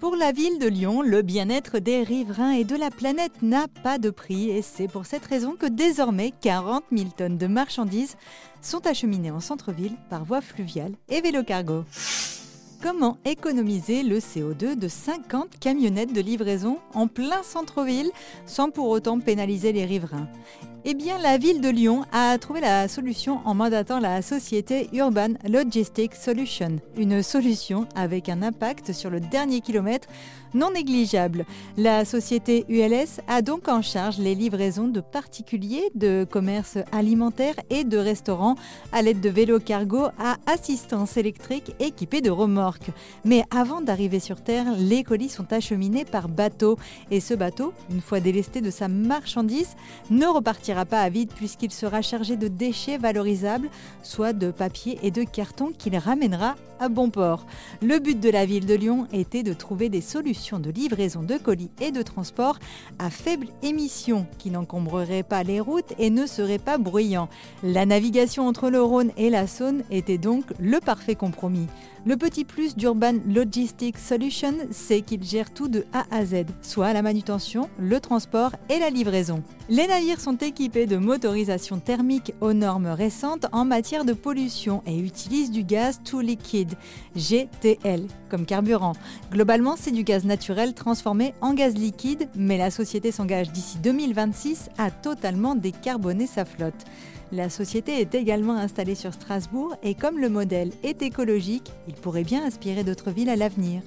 Pour la ville de Lyon, le bien-être des riverains et de la planète n'a pas de prix et c'est pour cette raison que désormais 40 000 tonnes de marchandises sont acheminées en centre-ville par voie fluviale et vélo cargo. Comment économiser le CO2 de 50 camionnettes de livraison en plein centre-ville sans pour autant pénaliser les riverains? Eh bien, la ville de Lyon a trouvé la solution en mandatant la société Urban Logistics Solution, une solution avec un impact sur le dernier kilomètre non négligeable. La société ULS a donc en charge les livraisons de particuliers, de commerces alimentaires et de restaurants à l'aide de vélos cargo à assistance électrique équipés de remorques. Mais avant d'arriver sur Terre, les colis sont acheminés par bateau et ce bateau, une fois délesté de sa marchandise, ne repartira pas à vide puisqu'il sera chargé de déchets valorisables, soit de papier et de carton qu'il ramènera à bon port. Le but de la ville de Lyon était de trouver des solutions de livraison de colis et de transport à faible émission qui n'encombreraient pas les routes et ne seraient pas bruyants. La navigation entre le Rhône et la Saône était donc le parfait compromis. Le petit plus d'Urban Logistics Solutions, c'est qu'il gère tout de A à Z, soit la manutention, le transport et la livraison. Les navires sont équipés de motorisation thermique aux normes récentes en matière de pollution et utilisent du gaz to GTL, comme carburant. Globalement, c'est du gaz naturel transformé en gaz liquide, mais la société s'engage d'ici 2026 à totalement décarboner sa flotte. La société est également installée sur Strasbourg et comme le modèle est écologique, il pourrait bien inspirer d'autres villes à l'avenir.